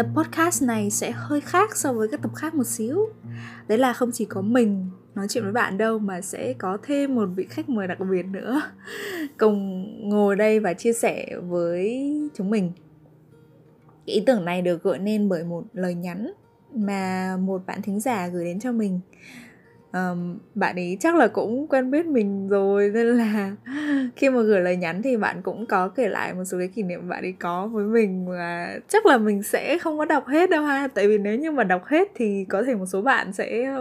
tập podcast này sẽ hơi khác so với các tập khác một xíu. Đấy là không chỉ có mình nói chuyện với bạn đâu, mà sẽ có thêm một vị khách mời đặc biệt nữa. Cùng ngồi đây và chia sẻ với chúng mình. Ý tưởng này được gợi nên bởi một lời nhắn mà một bạn thính giả gửi đến cho mình um, bạn ấy chắc là cũng quen biết mình rồi nên là khi mà gửi lời nhắn thì bạn cũng có kể lại một số cái kỷ niệm bạn ấy có với mình và chắc là mình sẽ không có đọc hết đâu ha. Tại vì nếu như mà đọc hết thì có thể một số bạn sẽ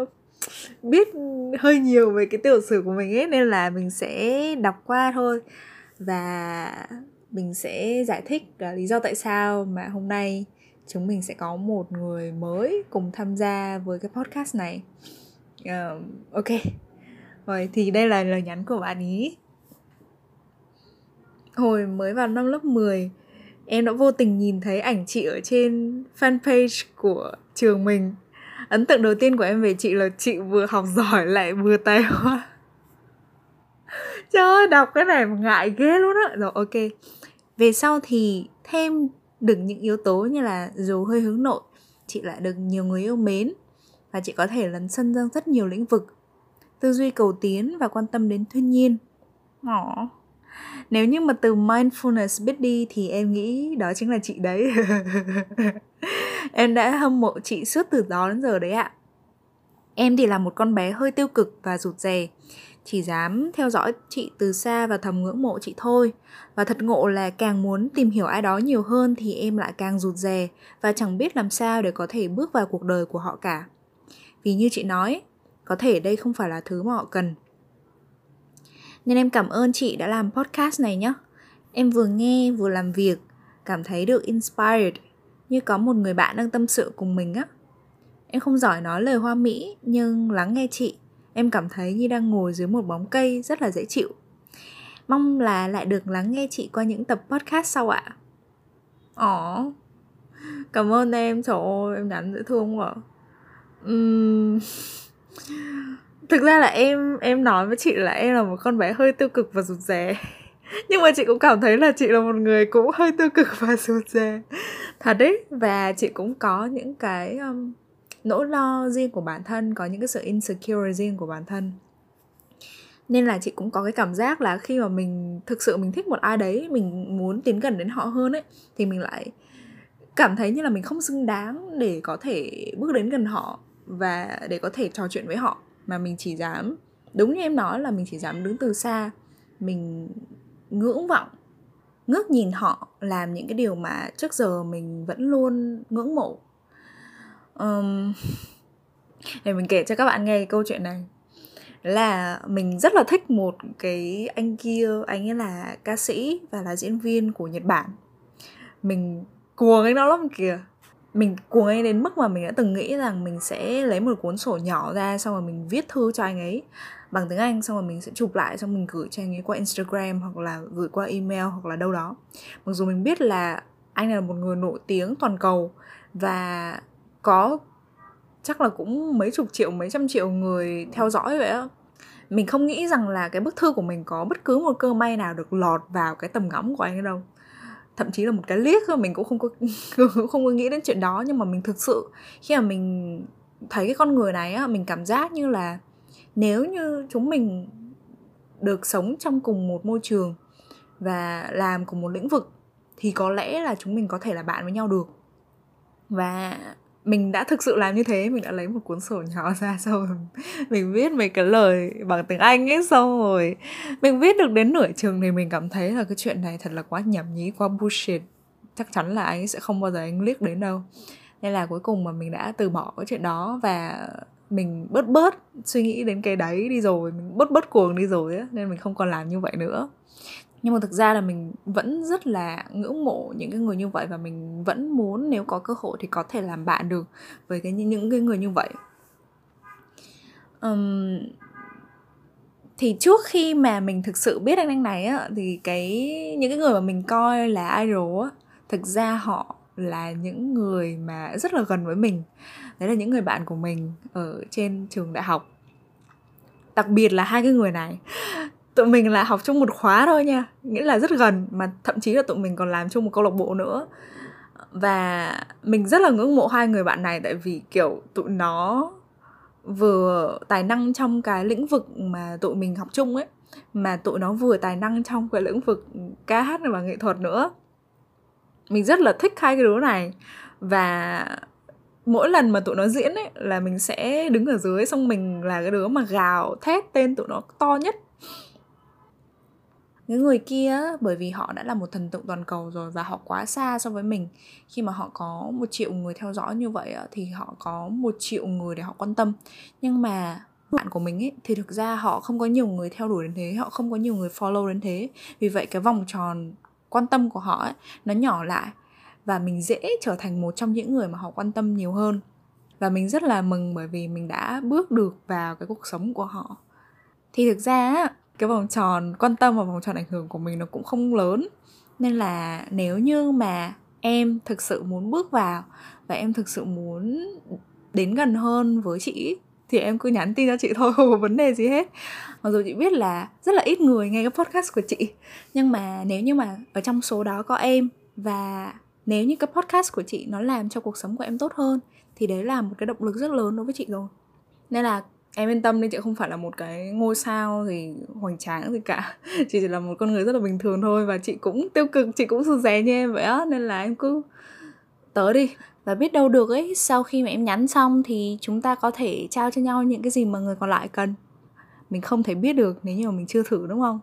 biết hơi nhiều về cái tiểu sử của mình ấy nên là mình sẽ đọc qua thôi và mình sẽ giải thích là lý do tại sao mà hôm nay chúng mình sẽ có một người mới cùng tham gia với cái podcast này uh, ok. Rồi thì đây là lời nhắn của bạn ý. Hồi mới vào năm lớp 10 em đã vô tình nhìn thấy ảnh chị ở trên fanpage của trường mình. Ấn tượng đầu tiên của em về chị là chị vừa học giỏi lại vừa tài hoa. Trời ơi đọc cái này mà ngại ghê luôn á. Rồi ok. Về sau thì thêm được những yếu tố như là dù hơi hướng nội chị lại được nhiều người yêu mến và chị có thể lấn sân ra rất nhiều lĩnh vực. Tư duy cầu tiến và quan tâm đến thiên nhiên. Ồ. nếu như mà từ mindfulness biết đi thì em nghĩ đó chính là chị đấy. Em đã hâm mộ chị suốt từ đó đến giờ đấy ạ. Em thì là một con bé hơi tiêu cực và rụt rè. Chỉ dám theo dõi chị từ xa và thầm ngưỡng mộ chị thôi. Và thật ngộ là càng muốn tìm hiểu ai đó nhiều hơn thì em lại càng rụt rè và chẳng biết làm sao để có thể bước vào cuộc đời của họ cả vì như chị nói, có thể đây không phải là thứ mà họ cần. Nên em cảm ơn chị đã làm podcast này nhé. Em vừa nghe, vừa làm việc, cảm thấy được inspired như có một người bạn đang tâm sự cùng mình á. Em không giỏi nói lời hoa mỹ, nhưng lắng nghe chị, em cảm thấy như đang ngồi dưới một bóng cây rất là dễ chịu. Mong là lại được lắng nghe chị qua những tập podcast sau ạ. Ỏ cảm ơn em, trời ơi, em nhắn dễ thương quá thực ra là em em nói với chị là em là một con bé hơi tiêu cực và rụt rè. Nhưng mà chị cũng cảm thấy là chị là một người cũng hơi tiêu cực và rụt rè. Thật đấy và chị cũng có những cái um, nỗi lo riêng của bản thân có những cái sự insecure riêng của bản thân. Nên là chị cũng có cái cảm giác là khi mà mình thực sự mình thích một ai đấy mình muốn tiến gần đến họ hơn ấy thì mình lại cảm thấy như là mình không xứng đáng để có thể bước đến gần họ và để có thể trò chuyện với họ mà mình chỉ dám đúng như em nói là mình chỉ dám đứng từ xa. Mình ngưỡng vọng ngước nhìn họ làm những cái điều mà trước giờ mình vẫn luôn ngưỡng mộ. Um, để mình kể cho các bạn nghe cái câu chuyện này. Là mình rất là thích một cái anh kia anh ấy là ca sĩ và là diễn viên của nhật bản. Mình cuồng anh đó lắm kìa mình cuồng đến mức mà mình đã từng nghĩ rằng mình sẽ lấy một cuốn sổ nhỏ ra xong rồi mình viết thư cho anh ấy bằng tiếng Anh, xong rồi mình sẽ chụp lại, xong mình gửi cho anh ấy qua Instagram hoặc là gửi qua email hoặc là đâu đó. Mặc dù mình biết là anh là một người nổi tiếng toàn cầu và có chắc là cũng mấy chục triệu, mấy trăm triệu người theo dõi vậy á mình không nghĩ rằng là cái bức thư của mình có bất cứ một cơ may nào được lọt vào cái tầm ngắm của anh ấy đâu thậm chí là một cái liếc thôi, mình cũng không có không có nghĩ đến chuyện đó. Nhưng mà mình thực sự, khi mà mình thấy cái con người này á, mình cảm giác như là nếu như chúng mình được sống trong cùng một môi trường và làm cùng một lĩnh vực thì có lẽ là chúng mình có thể là bạn với nhau được. Và mình đã thực sự làm như thế, mình đã lấy một cuốn sổ nhỏ ra xong rồi mình viết mấy cái lời bằng tiếng anh ấy, xong rồi mình viết được đến nửa trường thì mình cảm thấy là cái chuyện này thật là quá nhảm nhí, quá bullshit. Chắc chắn là anh sẽ không bao giờ anh liếc đến đâu. Nên là cuối cùng mà mình đã từ bỏ cái chuyện đó và mình bớt bớt suy nghĩ đến cái đấy đi rồi, mình bớt bớt cuồng đi rồi á, nên mình không còn làm như vậy nữa nhưng mà thực ra là mình vẫn rất là ngưỡng mộ những cái người như vậy và mình vẫn muốn nếu có cơ hội thì có thể làm bạn được với cái những cái người như vậy. Um, thì trước khi mà mình thực sự biết anh anh này á thì cái những cái người mà mình coi là idol á thực ra họ là những người mà rất là gần với mình. Đấy là những người bạn của mình ở trên trường đại học. Đặc biệt là hai cái người này tụi mình là học chung một khóa thôi nha, nghĩa là rất gần, mà thậm chí là tụi mình còn làm chung một câu lạc bộ nữa. Và mình rất là ngưỡng mộ hai người bạn này, tại vì, kiểu, tụi nó vừa tài năng trong cái lĩnh vực mà tụi mình học chung ấy, mà tụi nó vừa tài năng trong cái lĩnh vực ca hát và nghệ thuật nữa. Mình rất là thích hai cái đứa này. Và mỗi lần mà tụi nó diễn ấy, là mình sẽ đứng ở dưới, xong mình là cái đứa mà gào thét tên tụi nó to nhất những người kia bởi vì họ đã là một thần tượng toàn cầu rồi và họ quá xa so với mình. Khi mà họ có một triệu người theo dõi như vậy thì họ có một triệu người để họ quan tâm. Nhưng mà bạn của mình ấy, thì thực ra họ không có nhiều người theo đuổi đến thế, họ không có nhiều người follow đến thế. Vì vậy cái vòng tròn quan tâm của họ ấy, nó nhỏ lại và mình dễ trở thành một trong những người mà họ quan tâm nhiều hơn. Và mình rất là mừng bởi vì mình đã bước được vào cái cuộc sống của họ. Thì thực ra cái vòng tròn, quan tâm và vòng tròn ảnh hưởng của mình nó cũng không lớn. Nên là nếu như mà em thực sự muốn bước vào và em thực sự muốn đến gần hơn với chị thì em cứ nhắn tin cho chị thôi, không có vấn đề gì hết. Mặc dù chị biết là rất là ít người nghe cái podcast của chị, nhưng mà nếu như mà ở trong số đó có em và nếu như cái podcast của chị nó làm cho cuộc sống của em tốt hơn, thì đấy là một cái động lực rất lớn đối với chị rồi. Nên là em yên tâm đi, chị không phải là một cái ngôi sao gì hoành tráng gì cả. Chị chỉ là một con người rất là bình thường thôi và chị cũng tiêu cực, chị cũng sụt rè như em vậy á, nên là em cứ tớ đi. Và biết đâu được ấy, sau khi mà em nhắn xong thì chúng ta có thể trao cho nhau những cái gì mà người còn lại cần. Mình không thể biết được nếu như mà mình chưa thử, đúng không?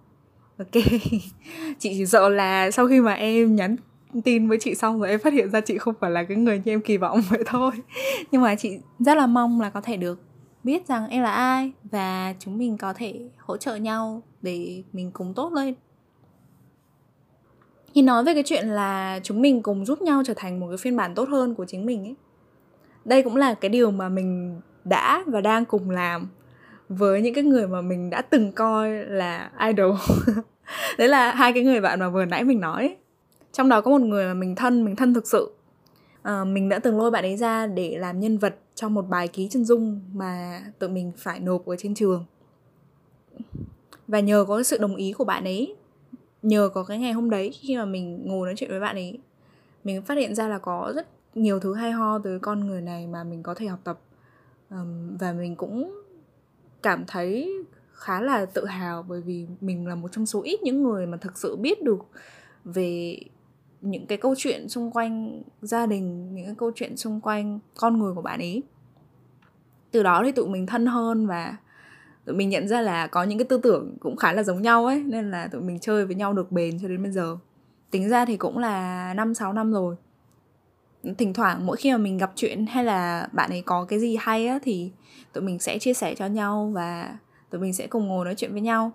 Ok. Chị chỉ sợ là sau khi mà em nhắn tin với chị xong rồi em phát hiện ra chị không phải là cái người như em kỳ vọng vậy thôi. Nhưng mà chị rất là mong là có thể được biết rằng em là ai và chúng mình có thể hỗ trợ nhau để mình cùng tốt lên. Thì nói về cái chuyện là chúng mình cùng giúp nhau trở thành một cái phiên bản tốt hơn của chính mình ấy đây cũng là cái điều mà mình đã và đang cùng làm với những cái người mà mình đã từng coi là idol. Đấy là hai cái người bạn mà vừa nãy mình nói trong đó có một người mà mình thân mình thân thực sự. À, mình đã từng lôi bạn ấy ra để làm nhân vật cho một bài ký chân dung mà tụi mình phải nộp ở trên trường. Và nhờ có sự đồng ý của bạn ấy nhờ có cái ngày hôm đấy khi mà mình ngồi nói chuyện với bạn ấy mình phát hiện ra là có rất nhiều thứ hay ho từ con người này mà mình có thể học tập. Um, và mình cũng cảm thấy khá là tự hào bởi vì mình là một trong số ít những người mà thực sự biết được về những cái câu chuyện xung quanh gia đình, những cái câu chuyện xung quanh con người của bạn ấy từ đó thì tụi mình thân hơn và tụi mình nhận ra là có những cái tư tưởng cũng khá là giống nhau ấy, nên là tụi mình chơi với nhau được bền cho đến bây giờ. Tính ra thì cũng là năm, sáu năm rồi. Thỉnh thoảng mỗi khi mà mình gặp chuyện hay là bạn ấy có cái gì hay á thì tụi mình sẽ chia sẻ cho nhau và tụi mình sẽ cùng ngồi nói chuyện với nhau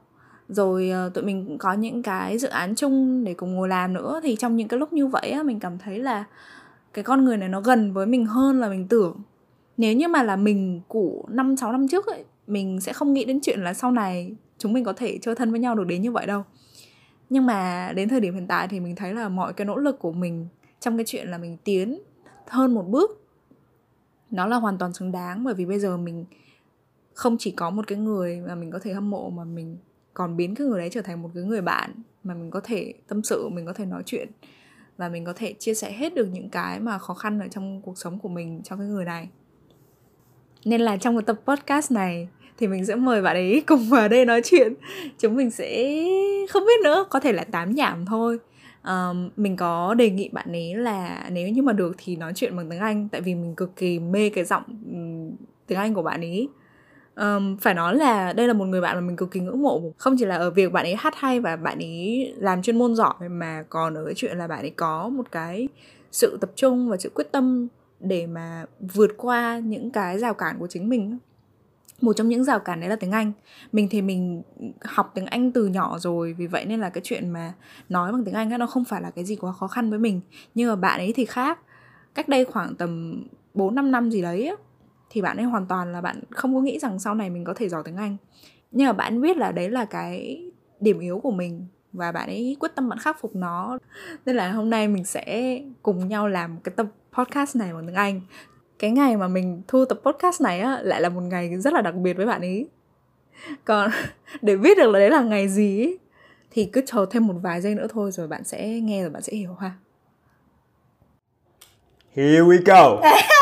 rồi ờ, tụi mình có những cái dự án chung để cùng ngồi làm nữa. Thì trong những cái lúc như vậy á, mình cảm thấy là cái con người này nó gần với mình hơn là mình tưởng. Nếu như mà là mình của năm, sáu năm trước ấy, mình sẽ không nghĩ đến chuyện là sau này chúng mình có thể chơi thân với nhau được đến như vậy đâu. Nhưng mà đến thời điểm hiện tại thì mình thấy là mọi cái nỗ lực của mình trong cái chuyện là mình tiến hơn một bước, nó là hoàn toàn xứng đáng. Bởi vì bây giờ mình không chỉ có một cái người mà mình có thể hâm mộ mà mình còn biến cái người đấy trở thành một cái người bạn mà mình có thể tâm sự mình có thể nói chuyện và mình có thể chia sẻ hết được những cái mà khó khăn ở trong cuộc sống của mình cho cái người này. Nên là trong một tập podcast này thì mình sẽ mời bạn ấy cùng vào đây nói chuyện. Chúng mình sẽ không biết nữa có thể là tám nhảm thôi. Um, mình có đề nghị bạn ấy là nếu như mà được thì nói chuyện bằng tiếng anh tại vì mình cực kỳ mê cái giọng tiếng anh của bạn ấy um, phải nói là đây là một người bạn mà mình cực kỳ ngưỡng mộ. Không chỉ là ở việc bạn ấy hát hay và bạn ấy làm chuyên môn giỏi mà còn ở cái chuyện là bạn ấy có một cái sự tập trung và sự quyết tâm để mà vượt qua những cái rào cản của chính mình một trong những rào cản đấy là tiếng Anh. Mình thì mình học tiếng Anh từ nhỏ rồi vì vậy nên là cái chuyện mà nói bằng tiếng Anh nó không phải là cái gì quá khó khăn với mình. Nhưng mà bạn ấy thì khác. Cách đây khoảng tầm 4 5 năm gì đấy thì bạn ấy hoàn toàn là bạn không có nghĩ rằng sau này mình có thể giỏi tiếng Anh. Nhưng mà bạn biết là đấy là cái điểm yếu của mình và bạn ấy quyết tâm bạn khắc phục nó. Nên là hôm nay mình sẽ cùng nhau làm cái tập podcast này bằng tiếng Anh. Cái ngày mà mình thu tập podcast này á lại là một ngày rất là đặc biệt với bạn ấy. Còn để biết được là đấy là ngày gì ấy, thì cứ chờ thêm một vài giây nữa thôi rồi bạn sẽ nghe rồi bạn sẽ hiểu ha. Here we go.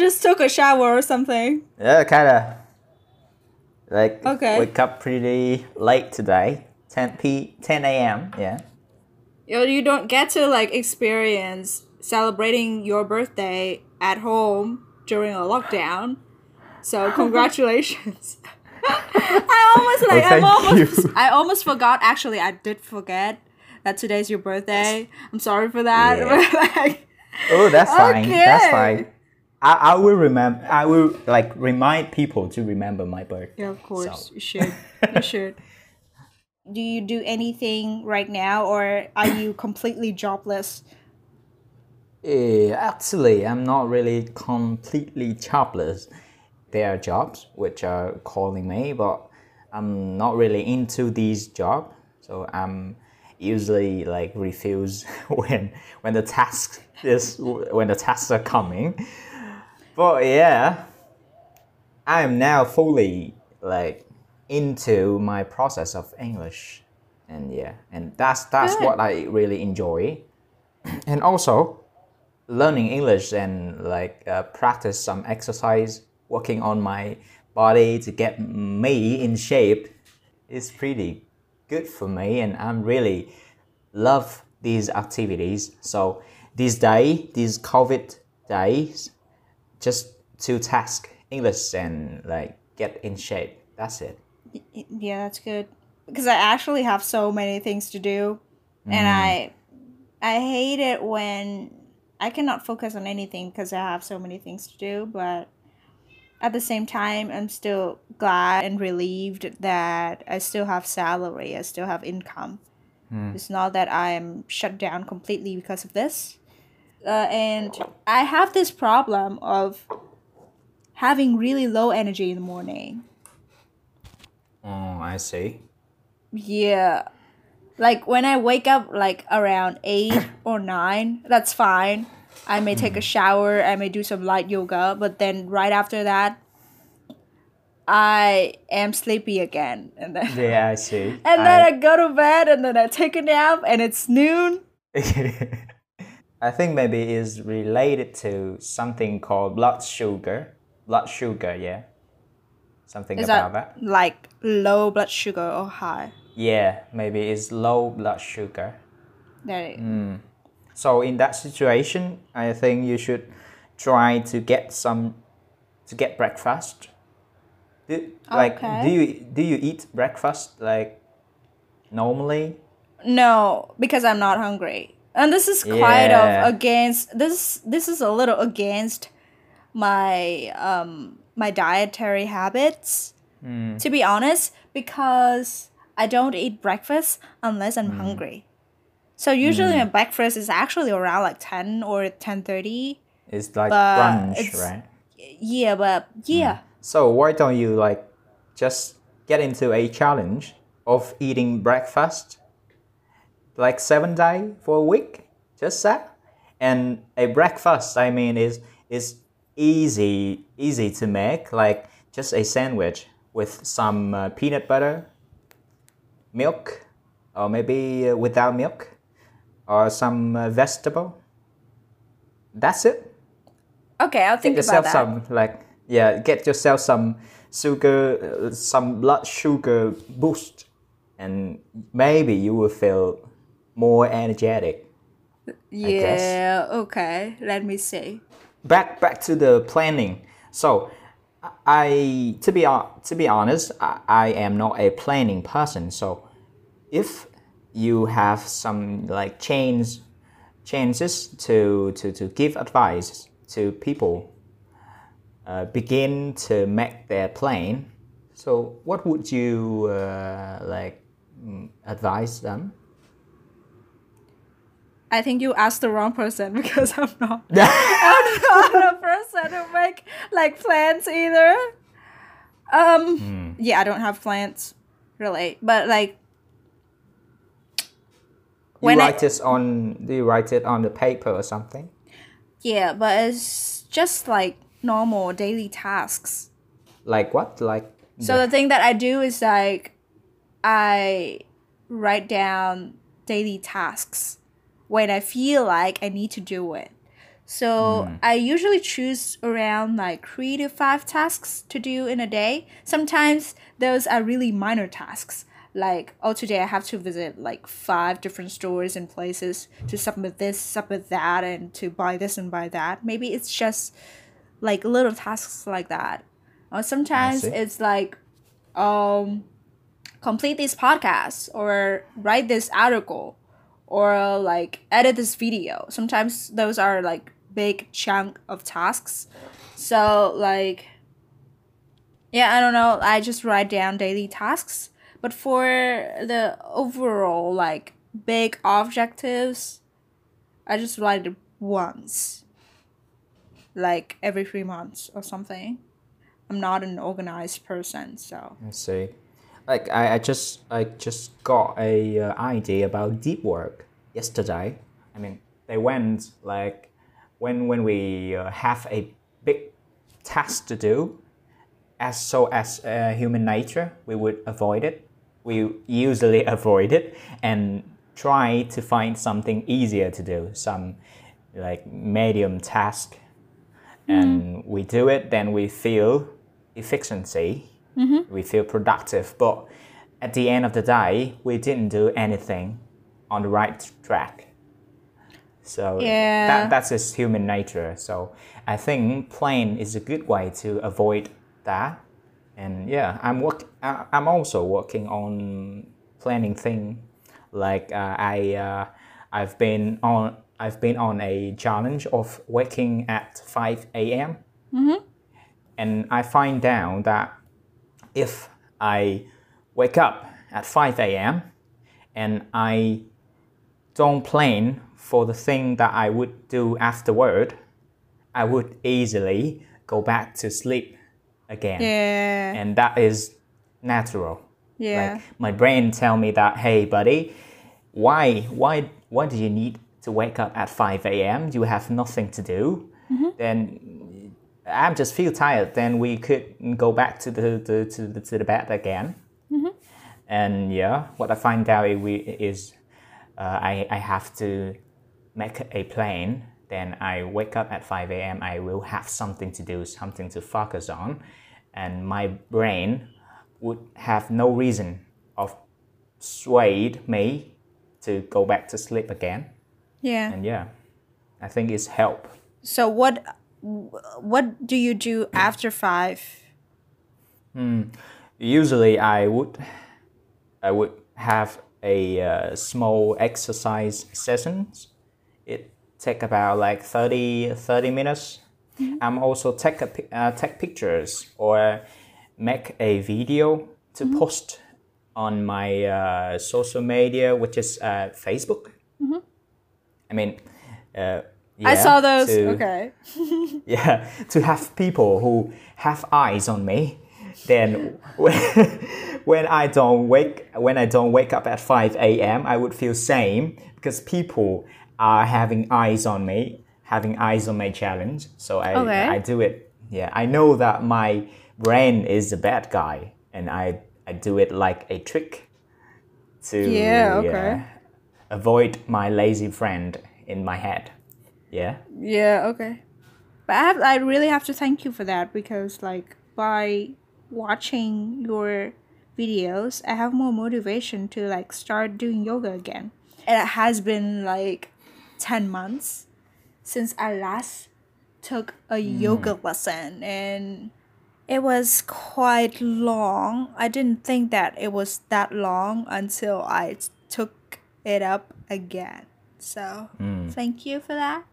just took a shower or something. yeah, kind of. Like Okay. wake up pretty late today. 10 p 10 a.m. Yeah. You you don't get to like experience celebrating your birthday at home during a lockdown. So congratulations. I almost like Well, I'm almost you. I almost forgot actually I did forget that today's your birthday. I'm sorry for that. Yeah. like, Oh, that's fine. That's fine. I, I will remember. I will like remind people to remember my birthday. yeah, of course. So- You should. You should. Do you do anything right now or are you completely jobless? Eh, actually, I'm not really completely jobless. There are jobs which are calling me, but I'm not really into these jobs. So I'm usually like refuse when when the task is when the tasks are coming. But yeah, I am now fully like into my process of English, and yeah, and that's that's Good. what I really enjoy, and also learning English and like uh, practice some exercise, working on my body to get me in shape is pretty good for me, and I'm really love these activities. So this day, these COVID days, just to task English and like get in shape. That's it. Yeah, that's good. Because I actually have so many things to do, and mm. I, I hate it when I cannot focus on anything because I have so many things to do. But at the same time, I'm still glad and relieved that I still have salary. I still have income. Hmm. It's not that I am shut down completely because of this. Uh, and I have this problem of having really low energy in the morning. Oh, I see. Yeah. Like when I wake up like around 8 or 9, that's fine. I may take a shower, I may do some light yoga, but then right after that I am sleepy again. And then Yeah, I see. and then I go to bed and then I take a nap and it's noon. I think maybe it's related to something called blood sugar. Blood sugar, yeah. Something Is about that, that. like low blood sugar or high? Yeah, maybe it's low blood sugar. That hmm. So in that situation, I think you should try to get some to get breakfast. Do, like Okay. do you do you eat breakfast like normally? No, because I'm not hungry. And this is quite Yeah. of against this this is a little against my um my dietary habits. Hmm. To be honest, because I don't eat breakfast unless I'm hmm. hungry. So usually hmm. my breakfast is actually around like 10 or 10:30. It's like brunch, it's- right? Yeah, but yeah. So why don't you like just get into a challenge of eating breakfast like seven day for a week? Just that. And a breakfast, I mean, is is easy easy to make. Like just a sandwich with some uh, peanut butter, milk, or maybe uh, without milk, or some uh, vegetable. That's it Okay, I'll think get about yourself that. some like yeah get yourself some sugar uh, some blood sugar boost and maybe you will feel more energetic yeah, okay. Let me see. back back to the planning so i to be to be honest I, I am not a planning person so if you have some like change chances to to, to give advice to people uh, begin to make their plan so what would you uh, like mm, advise them I think you asked the wrong person because I'm not I'm not a person who make like plans either. Um Hmm. yeah, I don't have plans really. But like you When I- write it on do you write it on the paper or something yeah, but it's just like normal daily tasks. like what like So the thing that I do is like I write down daily tasks when I feel like I need to do it. So I usually choose around like three to five tasks to do in a day. Sometimes those are really minor tasks. Like, oh, today I have to visit like five different stores and places to submit this, submit that, and to buy this and buy that. Maybe it's just like little tasks like that. Or sometimes it's like, um, complete this podcast or write this article or like edit this video. Sometimes those are like big chunk of tasks. So like yeah, I don't know. I just write down daily tasks. But for the overall like big objectives, I just write it once. Like every three months or something. I'm not an organized person, so I see. Like I, I just I just got a uh, idea about deep work yesterday. I mean, they went like when when we uh, have a big task to do, as so as uh, human nature, we would avoid it. We usually avoid it and try to find something easier to do, some like medium task, and we do it. Then we feel efficiency. We feel productive, but at the end of the day, we didn't do anything on the right track. So Yeah. that, that's just human nature. So I think plan is a good way to avoid that. And yeah, I'm work. I- I'm also working on planning thing. Like uh, I, uh, I've been on. I've been on a challenge of waking at 5 a.m. And I find out that if I wake up at 5 a.m. and I don't plan for the thing that I would do afterward, I would easily go back to sleep again. yeah. And that is natural. Yeah. Like my brain tell me that, hey buddy, why why why do you need to wake up at 5 a.m.? You have nothing to do. Mm-hmm. Then I'm just feel tired. Then we could go back to the, the to the to the bed again. And yeah, what I find out is uh, I I have to make a plan. Then I wake up at 5 a.m. I will have something to do, something to focus on, and my brain would have no reason of swayed me to go back to sleep again. yeah. And yeah, I think it's help. So what what do you do after 5? Usually, I would I would have a uh, small exercise sessions. It take about like 30, 30 minutes. I'm also take a, uh, take pictures or make a video to post on my uh, social media, which is uh, Facebook. I mean, uh, I saw those. to- okay. yeah to have people who have eyes on me then when, when i don't wake when i don't wake up at 5 a.m i would feel same because people are having eyes on me having eyes on my challenge so i Okay. i do it yeah i know that my brain is a bad guy and i i do it like a trick to Yeah, okay. avoid my lazy friend in my head yeah Yeah, okay. But I have I really have to thank you for that because like by watching your videos, I have more motivation to like start doing yoga again. And it has been like 10 months since I last took a mm. yoga lesson and it was quite long. I didn't think that it was that long until I took it up again. So, mm. thank you for that.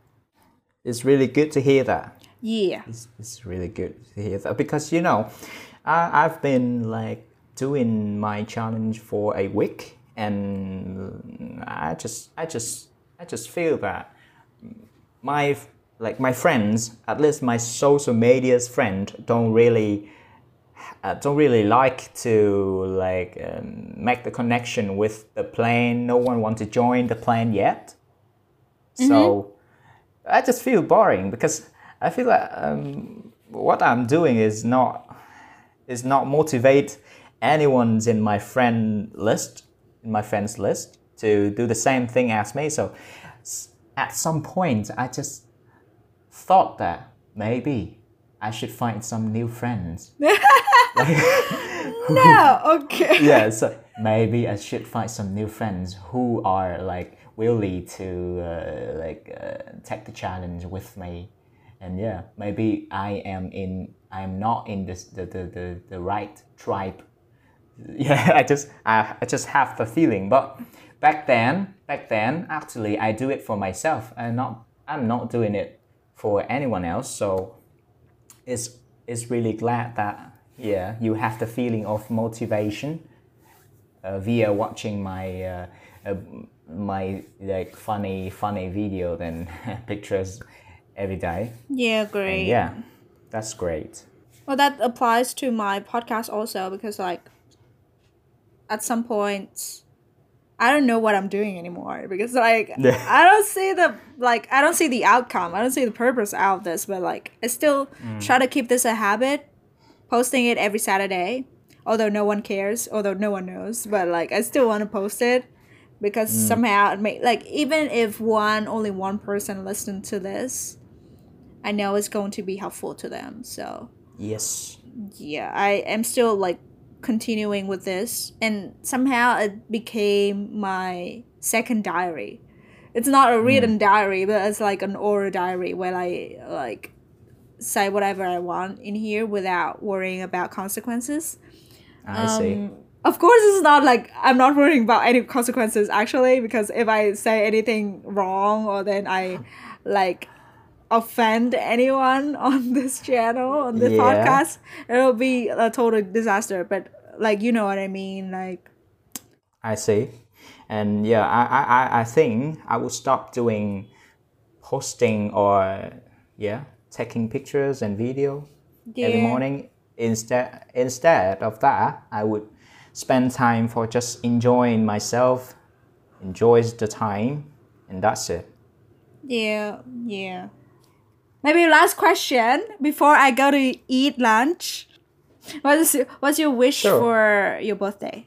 It's really good to hear that Yeah. It's, it's really good to hear that because you know, I, I've been like doing my challenge for a week, and I just, I just, I just feel that my like my friends, at least my social media's friend, don't really. Uh, don't really like to like um, make the connection with the plan. No one want to join the plan yet, so I just feel boring because I feel like um, what I'm doing is not is not motivate anyone's in my friend list. in my friends list to do the same thing as me. So at some point, I just thought that maybe I should find some new friends. No, okay. yeah, so maybe I should find some new friends who are like willing to uh, like uh, take the challenge with me, and yeah, maybe I am in I am not in this the the, the, the right tribe. Yeah, I just I, I just have the feeling, but back then back then actually I do it for myself. I'm not I'm not doing it for anyone else. So it's it's really glad that yeah you have the feeling of motivation uh, via watching my uh, uh, my like funny funny video than pictures every day Yeah, great. and yeah that's great Well, that applies to my podcast also because, like, at some point, I don't know what I'm doing anymore because, like, Yeah. I don't see the like I don't see the outcome. I don't see the purpose out of this. But like, I still mm. try to keep this a habit, posting it every Saturday. Although no one cares, although no one knows, but like I still want to post it because somehow it may like even if one only one person listened to this, I know it's going to be helpful to them. So. Yes. Yeah i am still like continuing with this and somehow it became my second diary. It's not a written diary but it's like an oral diary where i like say whatever i want in here without worrying about consequences. I see. Um, of course it's not like i'm not worrying about any consequences actually because if i say anything wrong or then i like offend anyone on this channel on this Yeah. podcast it'll be a total disaster. But like you know what i mean like i see. And yeah i i I- think i will stop doing posting or yeah taking pictures and video every morning. Instead instead of that i would spend time for just enjoying myself enjoys the time and that's it. Yeah yeah. Maybe last question before i go to eat lunch. What is your, what's your wish Sure. for your birthday?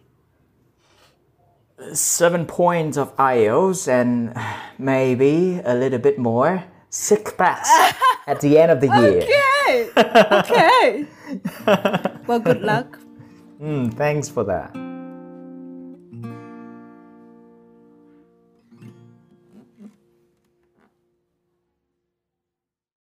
Seven points of IELTS and maybe a little bit more six packs at the end of the year. Okay okay. Well good luck Mm, thanks for that